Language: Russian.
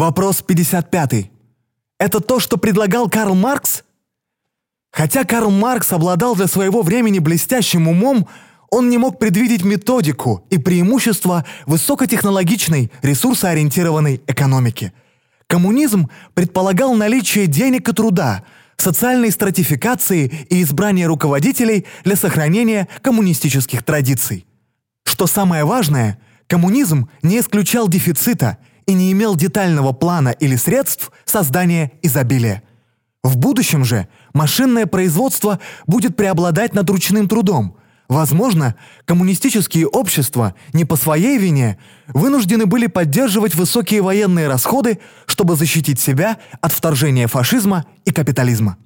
Вопрос 55. Это то, что предлагал Карл Маркс? Хотя Карл Маркс обладал для своего времени блестящим умом, он не мог предвидеть методику и преимущества высокотехнологичной, ресурсоориентированной экономики. Коммунизм предполагал наличие денег и труда, социальной стратификации и избрание руководителей для сохранения коммунистических традиций. Что самое важное, коммунизм не исключал дефицита и не имел детального плана или средств создания изобилия. В будущем же машинное производство будет преобладать над ручным трудом. Возможно, коммунистические общества не по своей вине вынуждены были поддерживать высокие военные расходы, чтобы защитить себя от вторжения фашизма и капитализма.